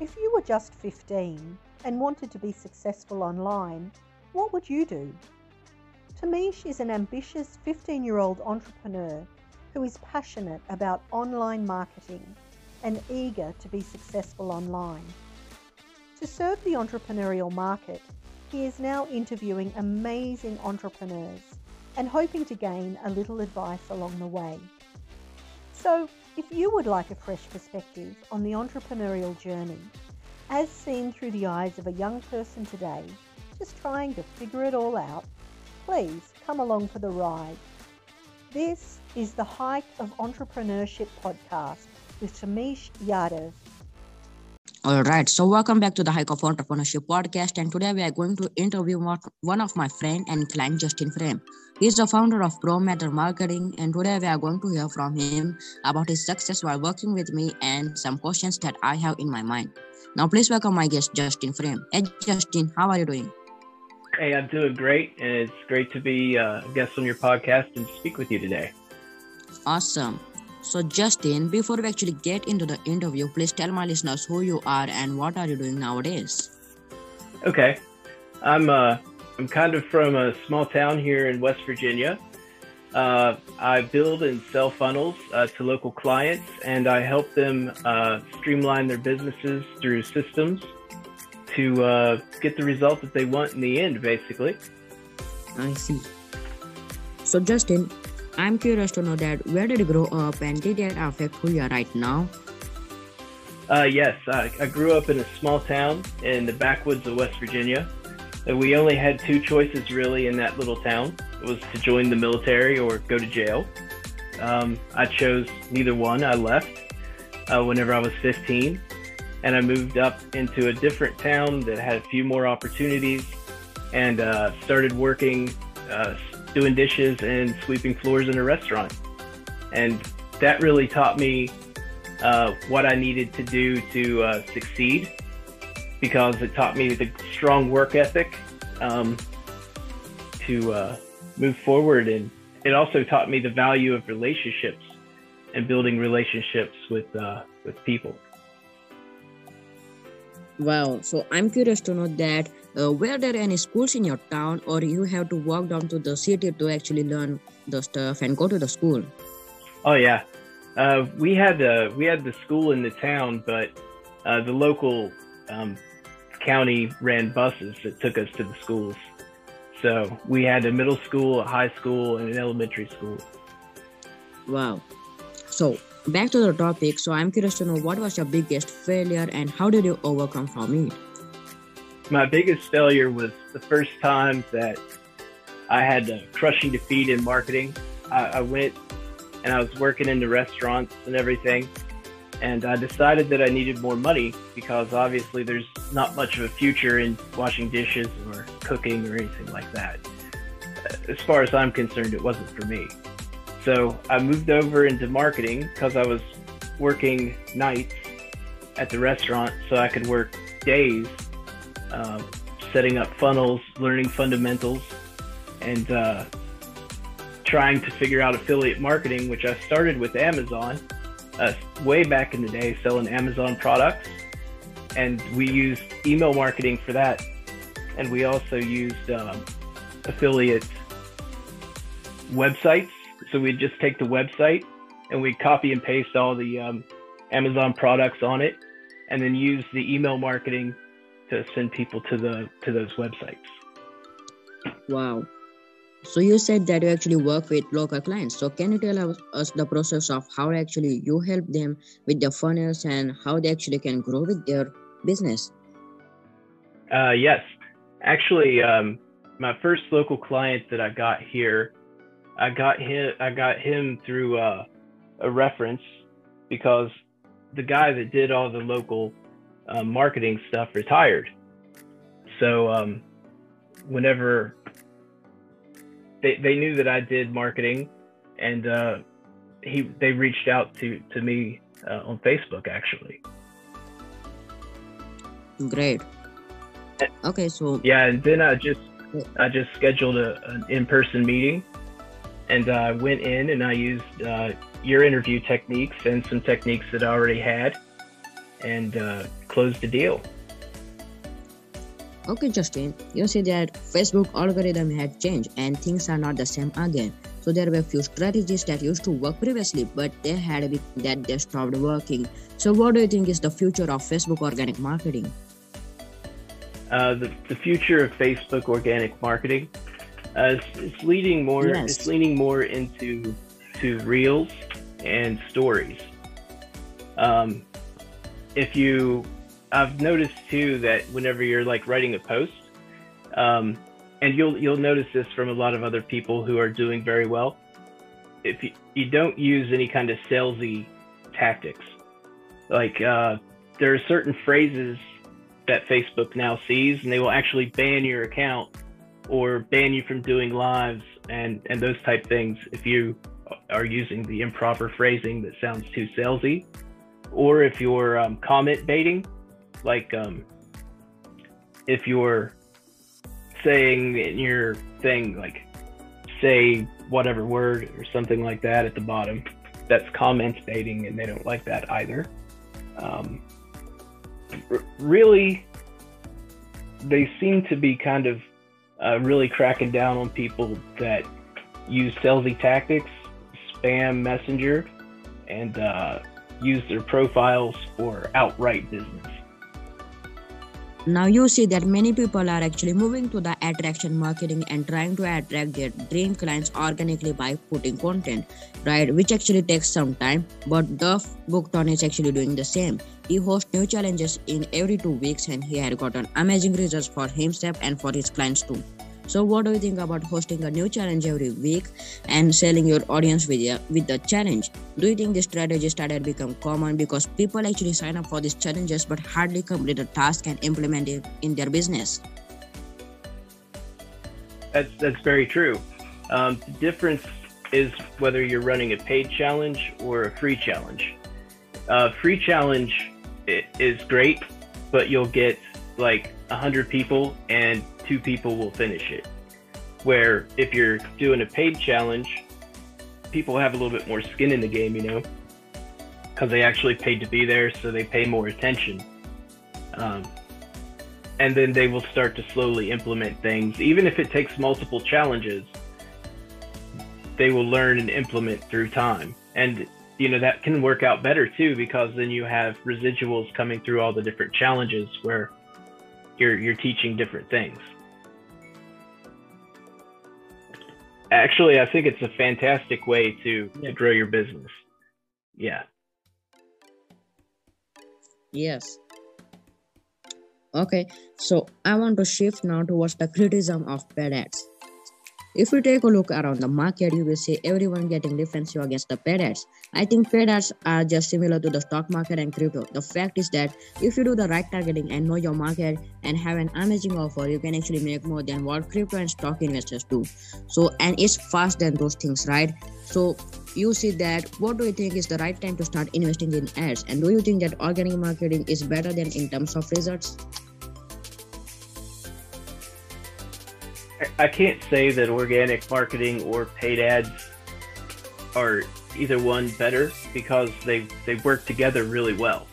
If you were just 15 and wanted to be successful online, what would you do? Tamish is an ambitious 15 year old entrepreneur who is passionate about online marketing and eager to be successful online. To serve the entrepreneurial market, he is now interviewing amazing entrepreneurs and hoping to gain a little advice along the way. So, if you would like a fresh perspective on the entrepreneurial journey, as seen through the eyes of a young person today, just trying to figure it all out, please come along for the ride. This is the Hike of Entrepreneurship podcast with Tamish Yadav. All right, so welcome back to the Hike of Entrepreneurship podcast, and today we are going to interview one of my friend and client, Justin Frame. He is the founder of ProMethod Marketing, and today we are going to hear from him about his success while working with me and some questions that I have in my mind. Now, please welcome my guest, Justin Frame. Hey, Justin, how are you doing? Hey, I'm doing great, and it's great to be uh, a guest on your podcast and speak with you today. Awesome. So, Justin, before we actually get into the interview, please tell my listeners who you are and what are you doing nowadays. Okay, I'm uh, I'm kind of from a small town here in West Virginia. Uh, I build and sell funnels uh, to local clients, and I help them uh, streamline their businesses through systems to uh, get the result that they want in the end, basically. I see. So, Justin, I'm curious to know that where did you grow up and did that affect who you are right now? Uh, yes, I, I grew up in a small town in the backwoods of West Virginia. And We only had two choices really in that little town. It was to join the military or go to jail. Um, I chose neither one. I left uh, whenever I was 15 and I moved up into a different town that had a few more opportunities and uh, started working, uh, doing dishes and sweeping floors in a restaurant. And that really taught me uh, what I needed to do to uh, succeed because it taught me the strong work ethic um, to uh, move forward. And it also taught me the value of relationships and building relationships with, uh, with people. Wow. So I'm curious to know that uh, were there any schools in your town, or you have to walk down to the city to actually learn the stuff and go to the school? Oh yeah, uh, we had the we had the school in the town, but uh, the local um, county ran buses that took us to the schools. So we had a middle school, a high school, and an elementary school. Wow. So back to the topic. So I'm curious to know what was your biggest failure and how did you overcome from it? My biggest failure was the first time that I had a crushing defeat in marketing. I, I went and I was working in the restaurants and everything. And I decided that I needed more money because obviously there's not much of a future in washing dishes or cooking or anything like that. As far as I'm concerned, it wasn't for me. So I moved over into marketing because I was working nights at the restaurant so I could work days uh, setting up funnels, learning fundamentals, and uh, trying to figure out affiliate marketing, which I started with Amazon uh, way back in the day, selling Amazon products. And we used email marketing for that. And we also used um, affiliate websites so we'd just take the website and we'd copy and paste all the um, Amazon products on it, and then use the email marketing to send people to the to those websites. Wow. So you said that you actually work with local clients. So can you tell us the process of how actually you help them with their funnels and how they actually can grow with their business? Uh, yes, actually, um, my first local client that I got here I got him. I got him through uh, a reference because the guy that did all the local uh, marketing stuff retired. So um, whenever they they knew that I did marketing, and uh, he they reached out to to me uh, on Facebook actually. Great. Okay, so yeah, and then I just I just scheduled a, an in person meeting and I uh, went in and I used uh, your interview techniques and some techniques that I already had, and uh, the deal. Okay, Justin, you see that Facebook algorithm had changed and things are not the same again. So there were a few strategies that used to work previously, but they had a bit that they stopped working. So what do you think is the future of Facebook organic marketing? Uh, the, the future of Facebook organic marketing uh, is, is leading more. Yes. It's leaning more into to reels and stories. Um, if you, I've noticed too that whenever you're like writing a post, um, and you'll you'll notice this from a lot of other people who are doing very well. If you, you don't use any kind of salesy tactics, like uh, there are certain phrases that Facebook now sees, and they will actually ban your account or ban you from doing lives and and those type things if you are using the improper phrasing that sounds too salesy, or if you're um, comment baiting, like um, if you're saying in your thing like say whatever word or something like that at the bottom that's comment baiting and they don't like that either um, r- really they seem to be kind of uh, really cracking down on people that use salesy tactics spam messenger and uh, use their profiles for outright business Now you see that many people are actually moving to the attraction marketing and trying to attract their dream clients organically by putting content, right? Which actually takes some time, but Duff Bookton is actually doing the same. He hosts new challenges in every two weeks and he had gotten amazing results for himself and for his clients too. So what do you think about hosting a new challenge every week and selling your audience with, your, with the challenge? Do you think this strategy started become common because people actually sign up for these challenges but hardly complete the task and implement it in their business? That's that's very true. Um, the difference is whether you're running a paid challenge or a free challenge. Uh, free challenge is great, but you'll get like hundred people and two people will finish it. Where if you're doing a paid challenge, people have a little bit more skin in the game, you know, because they actually paid to be there, so they pay more attention. Um, and then they will start to slowly implement things even if it takes multiple challenges they will learn and implement through time and you know that can work out better too because then you have residuals coming through all the different challenges where you're you're teaching different things actually i think it's a fantastic way to, Yeah. to grow your business yeah Yes. Okay, so I want to shift now towards the criticism of bad ads. If you take a look around the market, you will see everyone getting defensive against the paid ads. I think paid ads are just similar to the stock market and crypto. The fact is that if you do the right targeting and know your market and have an amazing offer, you can actually make more than what crypto and stock investors do. So, and it's fast than those things, right? So, you see that what do you think is the right time to start investing in ads and do you think that organic marketing is better than in terms of results I can't say that organic marketing or paid ads are either one better because they they work together really well.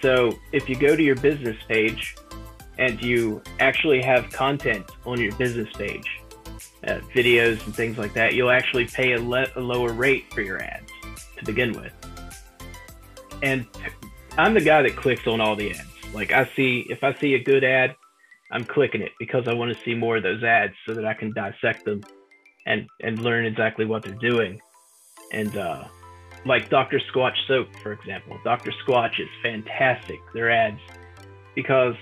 So if you go to your business page and you actually have content on your business page, uh, videos and things like that, you'll actually pay a, le- a lower rate for your ads to begin with. And I'm the guy that clicks on all the ads. Like I see if I see a good ad, I'm clicking it because I want to see more of those ads so that I can dissect them and and learn exactly what they're doing. And uh, like Dr. Squatch soap, for example, Dr. Squatch is fantastic. Their ads because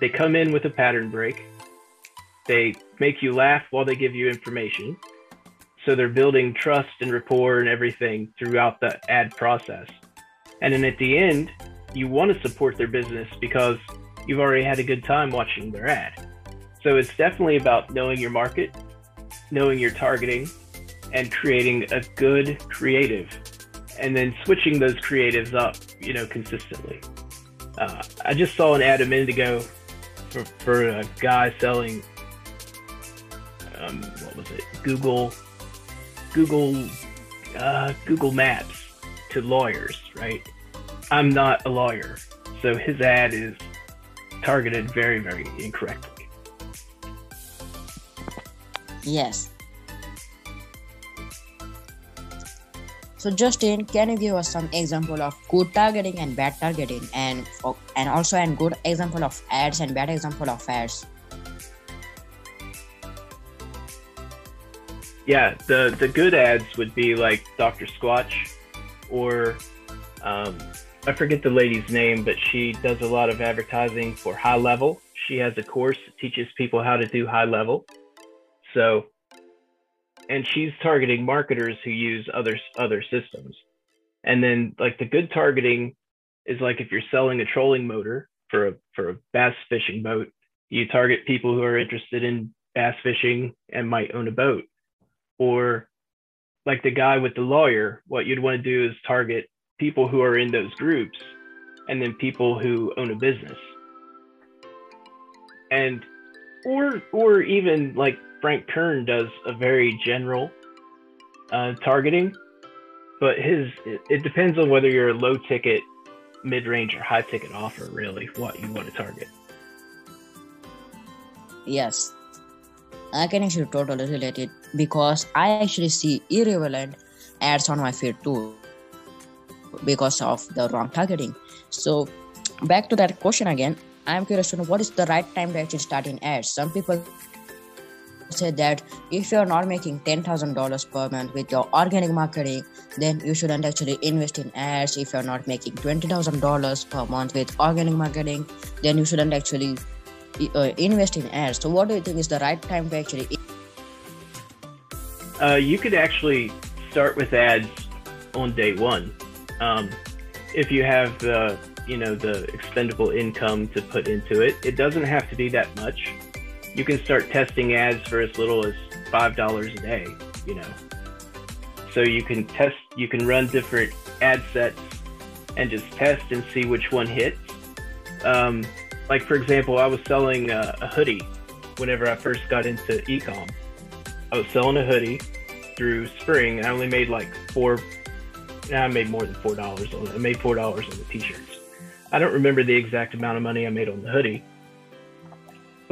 they come in with a pattern break. They make you laugh while they give you information. So they're building trust and rapport and everything throughout the ad process. And then at the end, you want to support their business because you've already had a good time watching their ad. So it's definitely about knowing your market, knowing your targeting, and creating a good creative, and then switching those creatives up, you know, consistently. Uh, I just saw an ad a minute ago for, for a guy selling, um, what was it? Google, Google, uh, Google Maps to lawyers, right? I'm not a lawyer, so his ad is targeted very, very incorrectly. Yes. So Justin, can you give us some example of good targeting and bad targeting, and and also a good example of ads and bad example of ads? Yeah, the the good ads would be like Dr. Squatch, or um, I forget the lady's name, but she does a lot of advertising for HighLevel. She has a course that teaches people how to do HighLevel. So and she's targeting marketers who use other other systems. And then like the good targeting is like if you're selling a trolling motor for a for a bass fishing boat, you target people who are interested in bass fishing and might own a boat. Or like the guy with the lawyer, what you'd want to do is target people who are in those groups and then people who own a business. And or or even like Frank Kern does a very general uh, targeting, but his it, it depends on whether you're a low ticket, mid range, or high ticket offer. Really, what you want to target. Yes, I can actually totally relate it because I actually see irrelevant ads on my feed too because of the wrong targeting. So back to that question again. I'm curious to know what is the right time to actually start in ads. Some people say that if you're not making $10,000 per month with your organic marketing, then you shouldn't actually invest in ads. If you're not making $20,000 per month with organic marketing, then you shouldn't actually uh, invest in ads. So, what do you think is the right time to actually? Uh, you could actually start with ads on day one. Um, if you have the you know the expendable income to put into it, it doesn't have to be that much. You can start testing ads for as little as five dollars a day you know. So you can test you can run different ad sets and just test and see which one hits. Um, like for example i was selling a, a hoodie whenever i first got into ecom. I was selling a hoodie through spring i only made like four i made more than four dollars on it i made four dollars on the t-shirts i don't remember the exact amount of money i made on the hoodie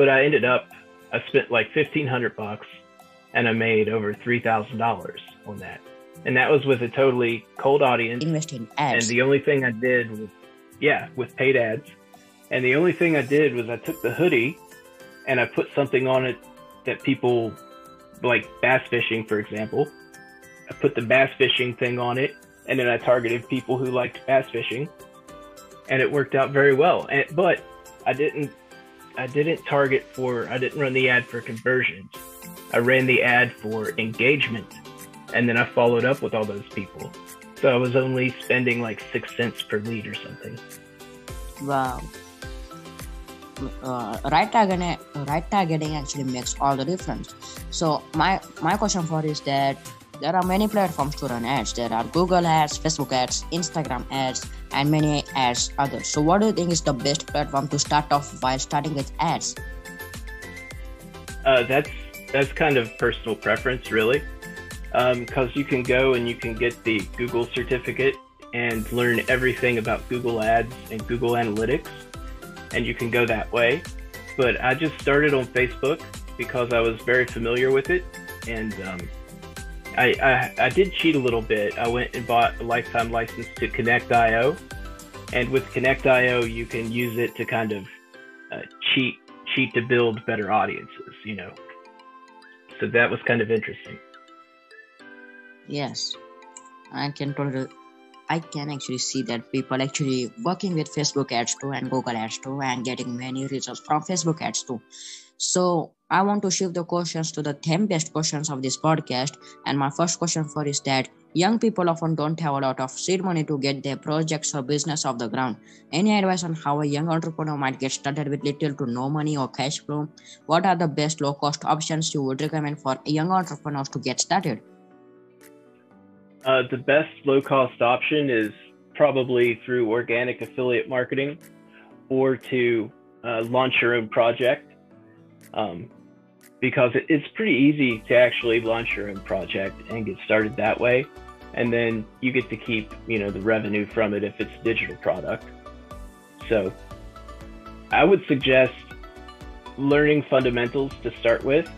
but I ended up, I spent like fifteen hundred bucks, and I made over three thousand dollars on that, and that was with a totally cold audience. Investing ads. And the only thing I did was, yeah, with paid ads, and the only thing I did was I took the hoodie, and I put something on it that people like bass fishing, for example. I put the bass fishing thing on it, and then I targeted people who liked bass fishing, and it worked out very well. And, but I didn't I didn't target for, I didn't run the ad for conversions. I ran the ad for engagement. And then I followed up with all those people. So I was only spending like six cents per lead or something. Wow. Uh, right targeting, right targeting actually makes all the difference. So my my question for is that there are many platforms to run ads. There are Google ads, Facebook ads, Instagram ads, and many ads others. So what do you think is the best platform to start off while starting with ads? Uh, that's that's kind of personal preference, really, because um, you can go and you can get the Google certificate and learn everything about Google Ads and Google Analytics, and you can go that way. But I just started on Facebook because I was very familiar with it, and um, I, I, I did cheat a little bit. I went and bought a lifetime license to Connect.io, and with Connect.io, you can use it to kind of uh, cheat cheat to build better audiences. You know, so that was kind of interesting. Yes, I can totally. I can actually see that people actually working with Facebook ads too and Google ads too and getting many results from Facebook ads too. So I want to shift the questions to the 10 best questions of this podcast. And my first question for is that young people often don't have a lot of seed money to get their projects or business off the ground. Any advice on how a young entrepreneur might get started with little to no money or cash flow? What are the best low cost options you would recommend for young entrepreneurs to get started? Uh, the best low cost option is probably through organic affiliate marketing or to uh, launch your own project um, because it's pretty easy to actually launch your own project and get started that way. And then you get to keep, you know, the revenue from it if it's a digital product. So I would suggest learning fundamentals to start with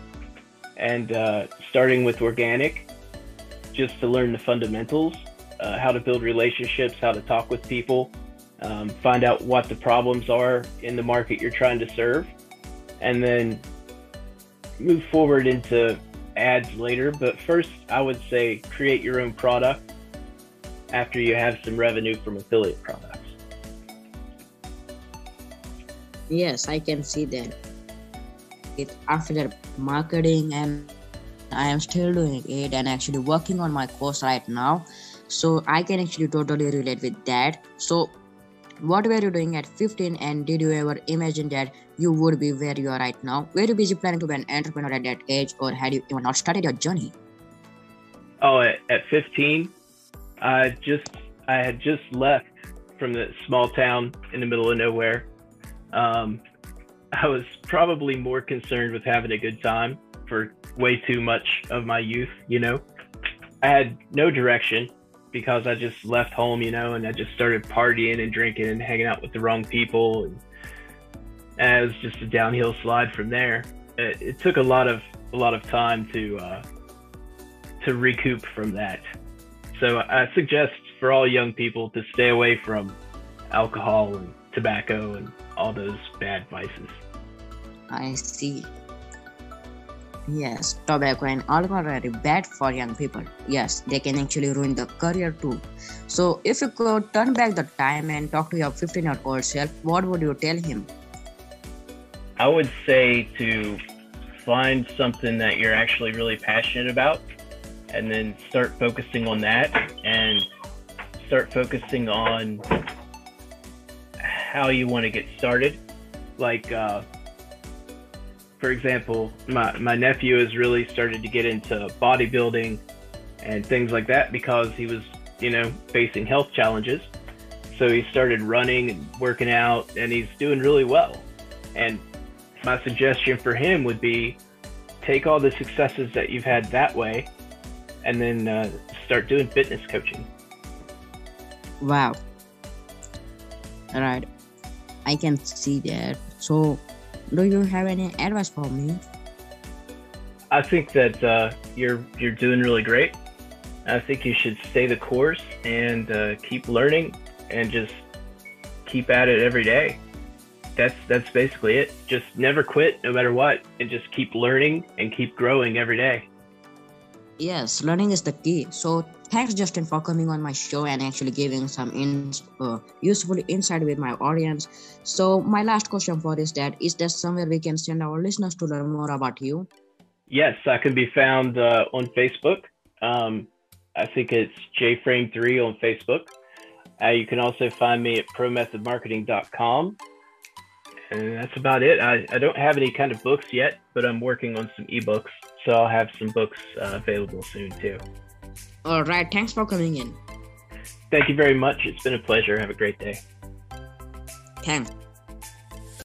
and uh, starting with organic just to learn the fundamentals, uh, how to build relationships, how to talk with people, um, find out what the problems are in the market you're trying to serve, and then move forward into ads later. But first, I would say create your own product after you have some revenue from affiliate products. Yes, I can see that. It after marketing and I am still doing it and actually working on my course right now. So I can actually totally relate with that. So what were you doing at 15 and did you ever imagine that you would be where you are right now? Were you busy planning to be an entrepreneur at that age or had you even not started your journey? Oh, at, at 15, I just I had just left from the small town in the middle of nowhere. Um, I was probably more concerned with having a good time for way too much of my youth, you know. I had no direction because I just left home, you know, and I just started partying and drinking and hanging out with the wrong people. And, and it was just a downhill slide from there. It, it, took a lot of a lot of time to uh, to recoup from that. So I suggest for all young people to stay away from alcohol and tobacco and all those bad vices. I see. Yes, tobacco and alcohol are very bad for young people. Yes, they can actually ruin the career too. So, if you could turn back the time and talk to your 15 year old self, what would you tell him? I would say to find something that you're actually really passionate about and then start focusing on that and start focusing on how you want to get started. Like, uh, for example, my, my nephew has really started to get into bodybuilding and things like that because he was, you know, facing health challenges. So he started running and working out and he's doing really well. And my suggestion for him would be take all the successes that you've had that way and then uh, start doing fitness coaching. Wow. All right. I can see that. So do you have any advice for me? I think that uh, you're you're doing really great. I think you should stay the course and uh, keep learning and just keep at it every day. That's that's basically it. Just never quit, no matter what, and just keep learning and keep growing every day. Yes, learning is the key. So thanks justin for coming on my show and actually giving some in, uh, useful insight with my audience. So my last question for you is that is there somewhere we can send our listeners to learn more about you? Yes i can be found uh, on facebook. Um, i think it's jframe3 on facebook. Uh, you can also find me at promethodmarketing.com and that's about it. I, I don't have any kind of books yet but i'm working on some ebooks so i'll have some books uh, available soon too all right. Thanks for coming in. Thank you very much. It's been a pleasure. Have a great day. Thanks.